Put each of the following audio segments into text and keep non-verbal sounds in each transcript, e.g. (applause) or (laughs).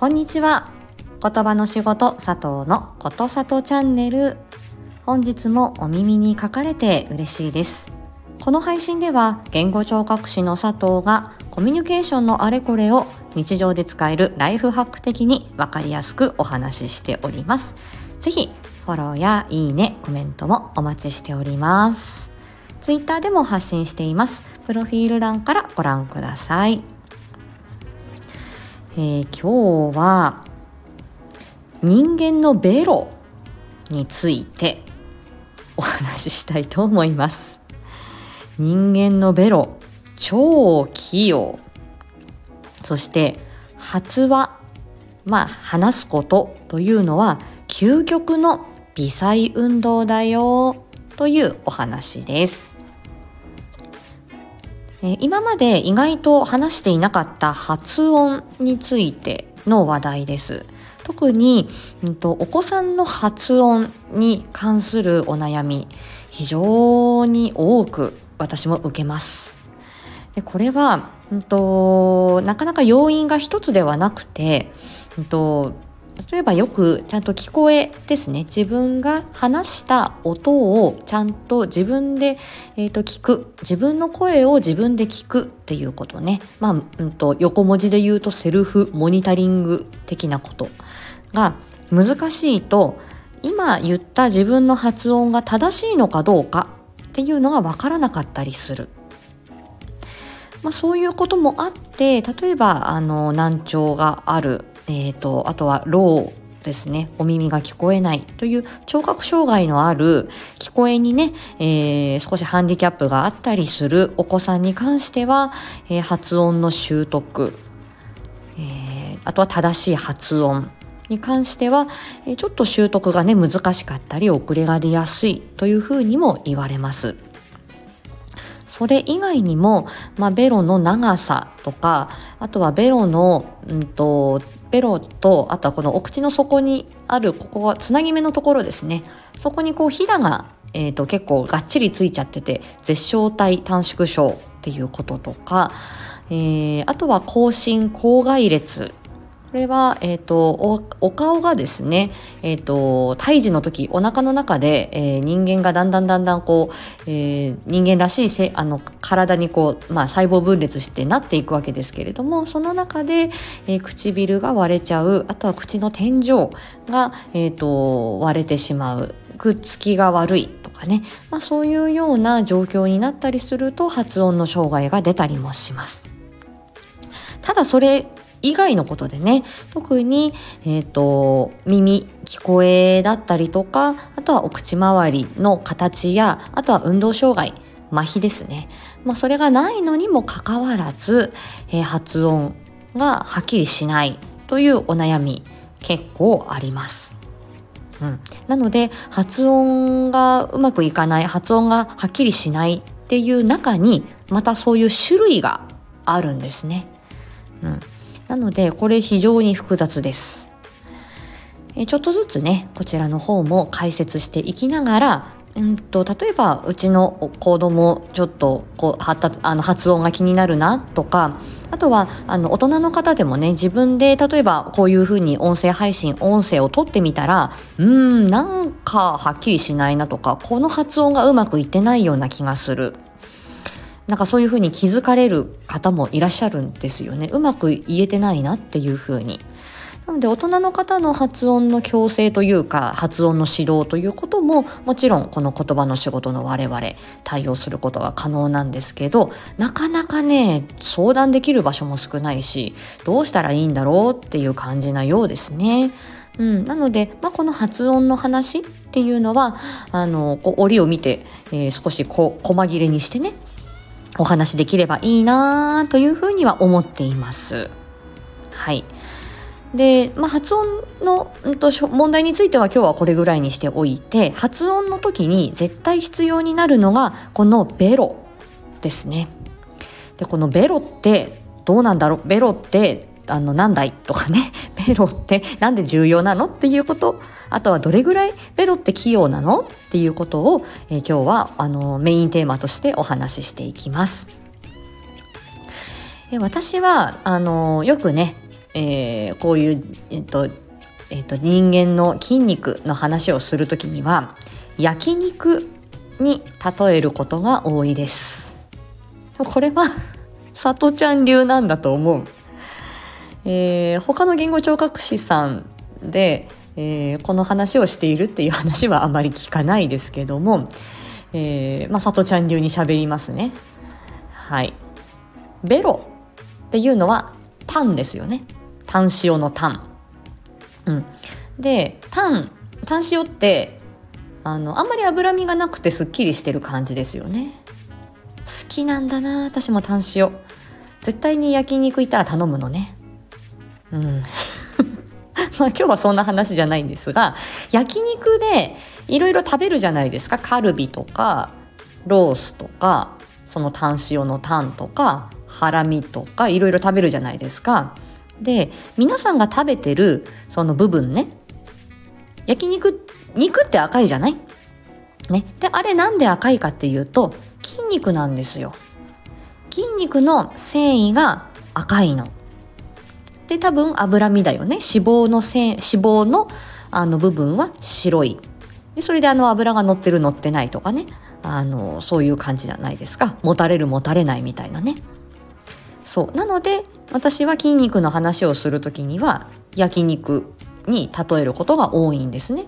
こんにちは。言葉の仕事佐藤のことさとチャンネル。本日もお耳に書かれて嬉しいです。この配信では言語聴覚士の佐藤がコミュニケーションのあれこれを日常で使えるライフハック的にわかりやすくお話ししております。ぜひフォローやいいね、コメントもお待ちしております。ツイッターでも発信しています。プロフィール欄からご覧ください。えー、今日は人間のベロについてお話ししたいと思います。人間のベロ、超器用。そして発話、まあ話すことというのは究極の微細運動だよというお話です。今まで意外と話していなかった発音についての話題です。特に、うんと、お子さんの発音に関するお悩み、非常に多く私も受けます。でこれは、うんと、なかなか要因が一つではなくて、うんと例えばよくちゃんと聞こえですね。自分が話した音をちゃんと自分で、えーと、聞く。自分の声を自分で聞くっていうことね。まあ、うんと、横文字で言うとセルフモニタリング的なことが難しいと今言った自分の発音が正しいのかどうかっていうのがわからなかったりする。まあ、そういうこともあって例えばあの難聴があるえーと、あとはローですねお耳が聞こえないという聴覚障害のある聞こえにね、えー、少しハンディキャップがあったりするお子さんに関しては、えー、発音の習得、えー、あとは正しい発音に関しては、えちょっと習得がね難しかったり遅れが出やすいというふうにも言われます。それ以外にも、まあ、ベロの長さとかあとはベロの、うんとベロとあとはこのお口の底にあるここはつなぎ目のところですね。そこにこうひだが、えーと、結構がっちりついちゃってて絶小体短縮症っていうこととか、えー、あとは更新口外裂これは、えっ、ー、とお、お顔がですね、えっ、ー、と、胎児の時、お腹の中で、えー、人間がだんだんだんだんこう、え人間らしいせあの体にこう、まあ、細胞分裂してなっていくわけですけれども、その中で、え唇が割れちゃう、あとは口の天井が、えっ、と、割れてしまう、くっつきが悪いとかね、まあ、そういうような状況になったりすると、発音の障害が出たりもします。ただそれ以外のことでね特に、えーと、耳聞こえだったりとかあとはお口周りの形やあとは運動障害麻痺ですね、まあ、それがないのにもかかわらず、えー、発音がはっきりしないというお悩み結構あります。うん、なので発音がうまくいかない発音がはっきりしないっていう中にまたそういう種類があるんですね。うん、なのでこれ非常に複雑です。ちょっとずつねこちらの方も解説していきながらうんと例えばうちの子供ちょっとこう発達あの発音が気になるなとかあとはあの大人の方でもね自分で例えばこういうふうに音声配信音声を取ってみたらうんなんかはっきりしないなとかこの発音がうまくいってないような気がするなんかそういうふうに気づかれる方もいらっしゃるんですよね。うまく言えてないなっていうふうに。なので大人の方の発音の矯正というか発音の指導ということももちろんこの言葉の仕事の我々対応することが可能なんですけどなかなかね相談できる場所も少ないしどうしたらいいんだろうっていう感じなようですね。うん、なので、まあ、この発音の話っていうのはあのこう折を見て、えー、少しこ細切れにしてねお話できればいいなというふうには思っています。はい。で、まあ、発音の、うんと、問題については今日はこれぐらいにしておいて発音の時に絶対必要になるのがこのベロですね。でこのベロってどうなんだろう？ベロってあの何だい？とかね (laughs) ベロってなんで重要なのっていうことあとはどれぐらいベロって器用なのっていうことを、えー、今日はあのメインテーマとしてお話ししていきます。え私はあのよくねえー、こういう、えっとえっと、人間の筋肉の話をする時には焼肉に例えることが多いです。これは (laughs) さとちゃん流なんだと思う。えー、他の言語聴覚士さんで、えー、この話をしているっていう話はあまり聞かないですけども、えー、まあ、さとちゃん流に喋りますね。はい。ベロっていうのはタンですよね。タン塩のタン。うん。で、タン、タン塩って、あの、あんまり脂身がなくてすっきりしてる感じですよね。好きなんだな私もタン塩。絶対に焼肉行ったら頼むのね。うん。(laughs) まあ今日はそんな話じゃないんですが、焼肉でいろいろ食べるじゃないですか。カルビとか、ロースとか、そのタン塩のタンとか、ハラミとかいろいろ食べるじゃないですか。で、皆さんが食べてるその部分ね、焼肉、肉って赤いじゃない？ね。で、あれなんで赤いかっていうと、筋肉なんですよ。筋肉の繊維が赤いの。で、多分脂身だよね。脂肪のせ脂肪のあの部分は白い。で、それであの油が乗ってる乗ってないとかね。あの、そういう感じじゃないですか。持たれる持たれないみたいなね。そう。なので、私は筋肉の話をするときには、焼肉に例えることが多いんですね。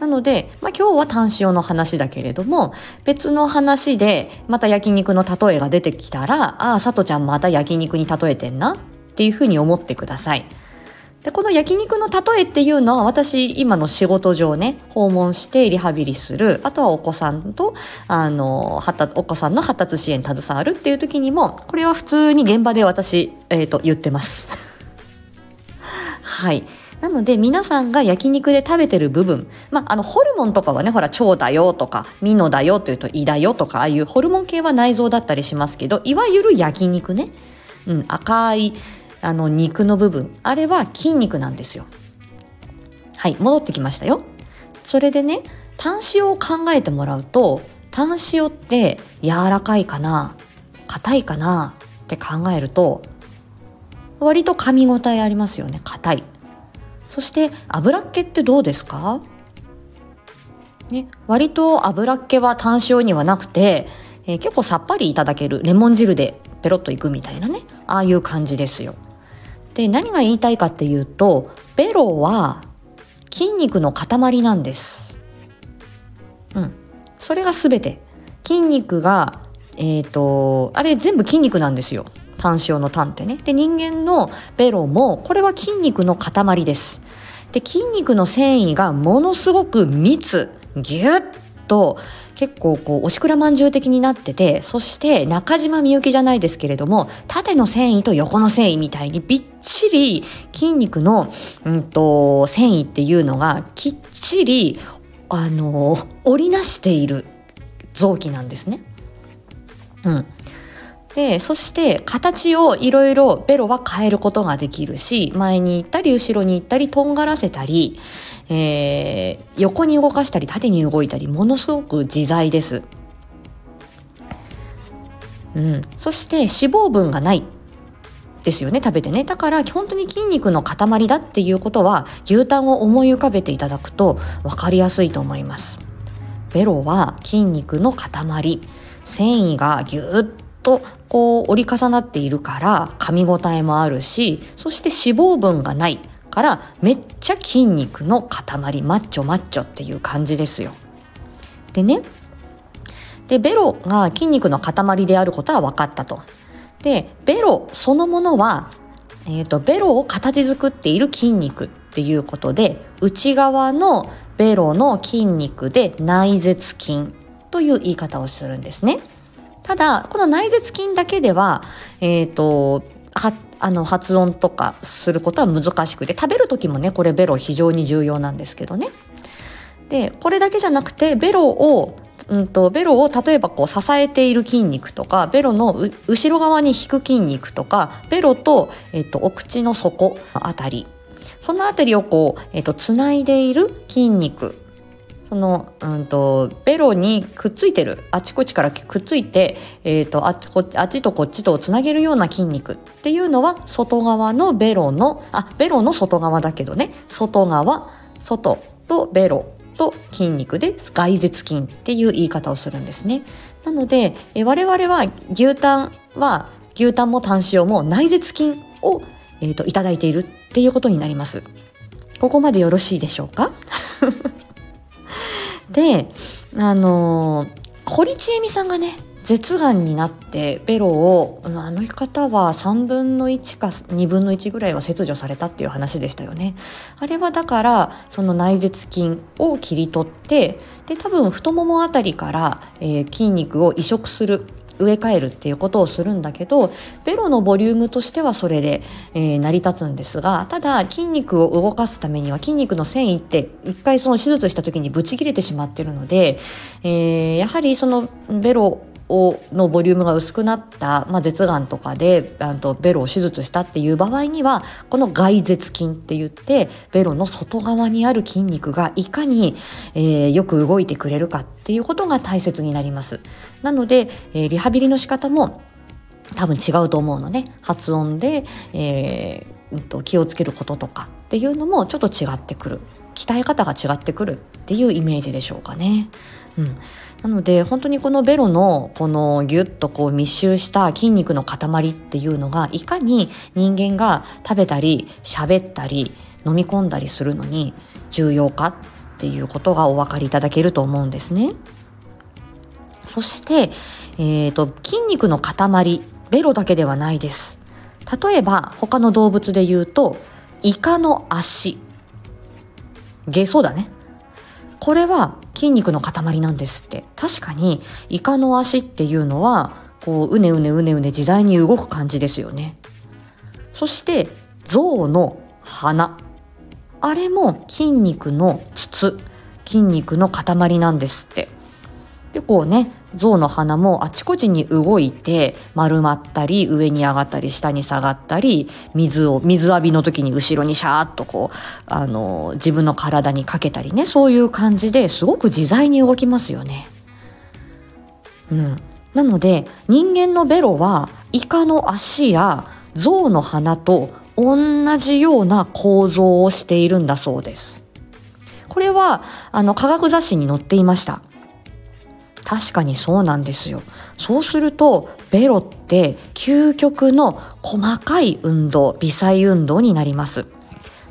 なので、まあ、今日は単塩の話だけれども、別の話でまた焼肉の例えが出てきたら、ああ、さとちゃんまた焼肉に例えてんなっっていうふうに思ってください。で、この焼肉の例えっていうのは私今の仕事上ね、訪問してリハビリする、あとはお子さんと、あの、お子さんの発達支援携わるっていう時にも、これは普通に現場で私、えっ、ー、と、言ってます。はい。なので皆さんが焼肉で食べてる部分、まあ、あのホルモンとかはね、ほら腸だよとか、ミノだよというと胃だよとか、ああいうホルモン系は内臓だったりしますけど、いわゆる焼肉ね、うん、赤いあの肉の部分。あれは筋肉なんですよ。はい戻ってきましたよ。それでねタン塩を考えてもらうとタン塩って柔らかいかな硬いかなって考えると割と噛み応えありますよね硬い。そして油っ気ってどうですか？ね、割と油っ気はタン塩にはなくて、えー、結構さっぱりいただける。レモン汁でペロッといくみたいなねああいう感じですよ。で何が言いたいかっていうとベロは筋肉の塊なんです。うん。それが全て。筋肉がえっ、ー、とあれ全部筋肉なんですよ。単塩の単ってね。で人間のベロもこれは筋肉の塊です。で筋肉の繊維がものすごく密。ぎゅっと結構こうおしくらまんじゅう的になっててそして中島みゆきじゃないですけれども縦の繊維と横の繊維みたいにびっちり筋肉の、うんと、繊維っていうのがきっちりあの織りなしている臓器なんですね。うん、でそして形をいろいろベロは変えることができるし前に行ったり後ろに行ったりとんがらせたり、えー、横に動かしたり縦に動いたりものすごく自在です。うん、そして脂肪分がない。ですよね食べてね。だから本当に筋肉の塊だっていうことは牛タンを思い浮かべていただくと分かりやすいと思います。ベロは筋肉の塊。繊維がぎゅっとこう折り重なっているから噛み応えもあるしそして脂肪分がないからめっちゃ筋肉の塊マッチョマッチョっていう感じですよ。でねでベロが筋肉の塊であることは分かったと。でベロそのものは、えーと、ベロを形作っている筋肉っていうことで内側のベロの筋肉で内舌筋という言い方をするんですね。ただ、この内舌筋だけでは、えっ、ー、と、あの、発音とかすることは難しくて、食べる時もね、これベロ非常に重要なんですけどね。で、これだけじゃなくて、ベロを、うんと、ベロを例えばこう支えている筋肉とか、ベロの後ろ側に引く筋肉とか、ベロと、えっと、お口の底あたり、そのあたりをこう、えっと、つないでいる筋肉その、うんと、ベロにくっついてるあちこちからくっついて、えーと、あっちこあっちとこっちとつなげるような筋肉っていうのは外側のベロのあベロの外側だけどね外側外とベロと筋肉で外舌筋っていう言い方をするんですね。なので、え我々は牛タンは牛タンもタン塩も内舌筋を、えーと、いただいているっていうことになります。ここまでよろしいでしょうか？で、あの、堀ちえみさんがね、舌がんになってベロをあの方は3分の1か2分の1ぐらいは切除されたっていう話でしたよね。あれはだからその内舌筋を切り取ってで多分太ももあたりから、えー、筋肉を移植する植え替えるっていうことをするんだけどベロのボリュームとしてはそれで、えー、成り立つんですがただ筋肉を動かすためには筋肉の繊維って一回その手術した時にブチ切れてしまってるので、えー、やはりそのベロをのボリュームが薄くなった、まあ、舌がんとかであとベロを手術したっていう場合にはこの外舌筋って言ってベロの外側にある筋肉がいかに、えー、よく動いてくれるかっていうことが大切になります。なので、えー、リハビリの仕方も多分違うと思うので発音で、えー、と気をつけることとかっていうのもちょっと違ってくる鍛え方が違ってくるっていうイメージでしょうかね。うん、なので本当にこのベロのこのギュッとこう密集した筋肉の塊っていうのがいかに人間が食べたり喋ったり飲み込んだりするのに重要かっていうことがお分かりいただけると思うんですね。そして、えーと、筋肉の塊ベロだけではないです。例えば他の動物で言うとイカの足ゲソだねこれは筋肉の塊なんですって。確かにイカの足っていうのはこううねうねうねうね自在に動く感じですよね。そして象の鼻。あれも筋肉の筒。筋肉の塊なんですって。でこうね象の鼻もあちこちに動いて丸まったり上に上がったり下に下がったり水を水浴びの時に後ろにシャーッとこうあの自分の体にかけたりねそういう感じですごく自在に動きますよね。うん、なので人間のベロはイカの足や象の鼻と同じような構造をしているんだそうです。これはあの科学雑誌に載っていました。確かにそうなんですよ。そうするとベロって究極の細かい運動微細運動になります。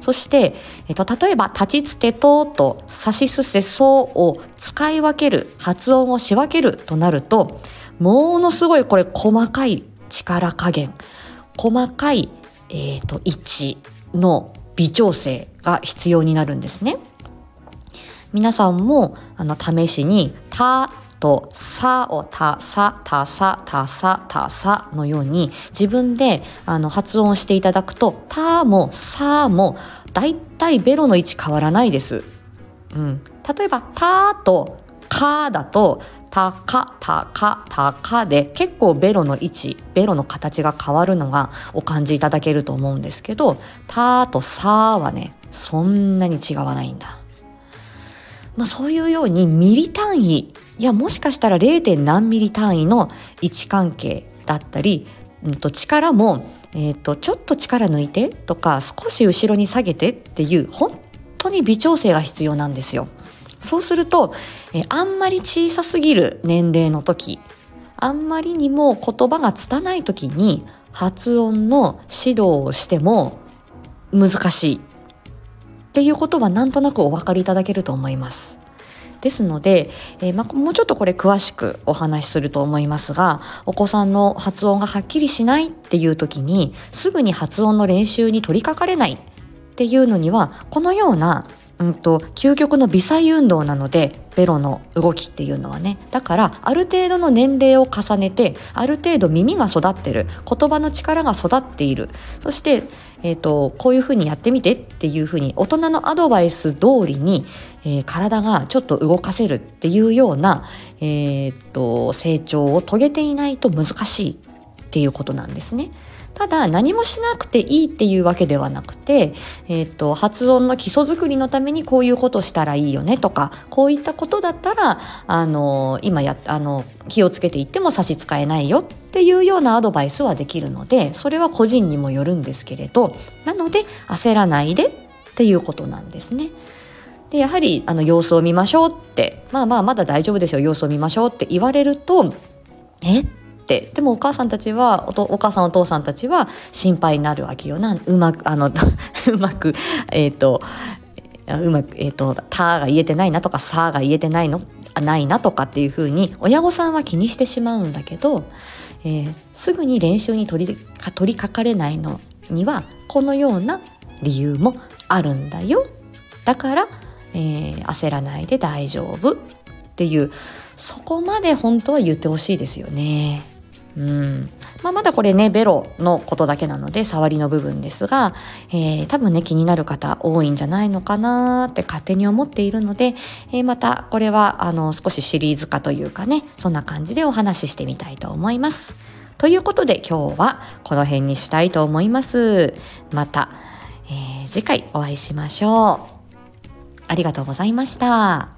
そして、えっと、例えば、立ちつてとと、さしすせそうを使い分ける、発音をし分けるとなると、ものすごいこれ細かい力加減、細かい、えっ、と、位置の微調整が必要になるんですね。皆さんも、あの、試しに、た、とさをたさたさたさたさのように自分であの発音していただくとたもさもだいたいベロの位置変わらないです。うん、例えばたとかだとたかたかたかで結構ベロの位置ベロの形が変わるのがお感じいただけると思うんですけどたとさはねそんなに違わないんだ。まあ、そういうようにミリ単位いやもしかしたら 0. 何ミリ単位の位置関係だったり、うんと、力も、えーと、ちょっと力抜いてとか少し後ろに下げてっていう本当に微調整が必要なんですよ。そうすると、えー、あんまり小さすぎる年齢の時あんまりにも言葉が拙い時に発音の指導をしても難しいっていうことはなんとなくお分かりいただけると思います。ですので、えー、まもうちょっとこれ詳しくお話しすると思いますが、お子さんの発音がはっきりしないっていう時に、すぐに発音の練習に取り掛かれないっていうのには、このようなうんと、究極の微細運動なのでベロの動きっていうのはね。だからある程度の年齢を重ねてある程度耳が育ってる言葉の力が育っている。そして、えーと、こういうふうにやってみてっていうふうに大人のアドバイス通りに、えー、体がちょっと動かせるっていうような、えーと、成長を遂げていないと難しい。っていうことなんですね。ただ何もしなくていいっていうわけではなくて、えっ、と発音の基礎作りのためにこういうことしたらいいよねとかこういったことだったらあの今やあの気をつけていっても差し支えないよっていうようなアドバイスはできるのでそれは個人にもよるんですけれどなので焦らないでっていうことなんですね。でやはりあの様子を見ましょうってまあまあまだ大丈夫ですよ様子を見ましょうって言われるとえっってでもお母さんたちはおお母さんお父さんたちは心配になるわけよなうまくあのうまくえっ、ー、とうまく、えっ、ー、と、たが言えてないなとか、さが言えてないの、ないなとかっていうふうに、親御さんは気にしてしまうんだけど、えー、すぐに練習に取り取りかかれないのには、このような理由もあるんだよ。だから、えー、焦らないで大丈夫っていう、そこまで本当は言ってほしいですよね。うんまあ、まだこれねベロのことだけなので触りの部分ですが、えー、多分ね気になる方多いんじゃないのかなって勝手に思っているので、えー、またこれはあの少しシリーズ化というかねそんな感じでお話ししてみたいと思います。ということで今日はこの辺にしたいと思います。また、えー、次回お会いしましょう。ありがとうございました。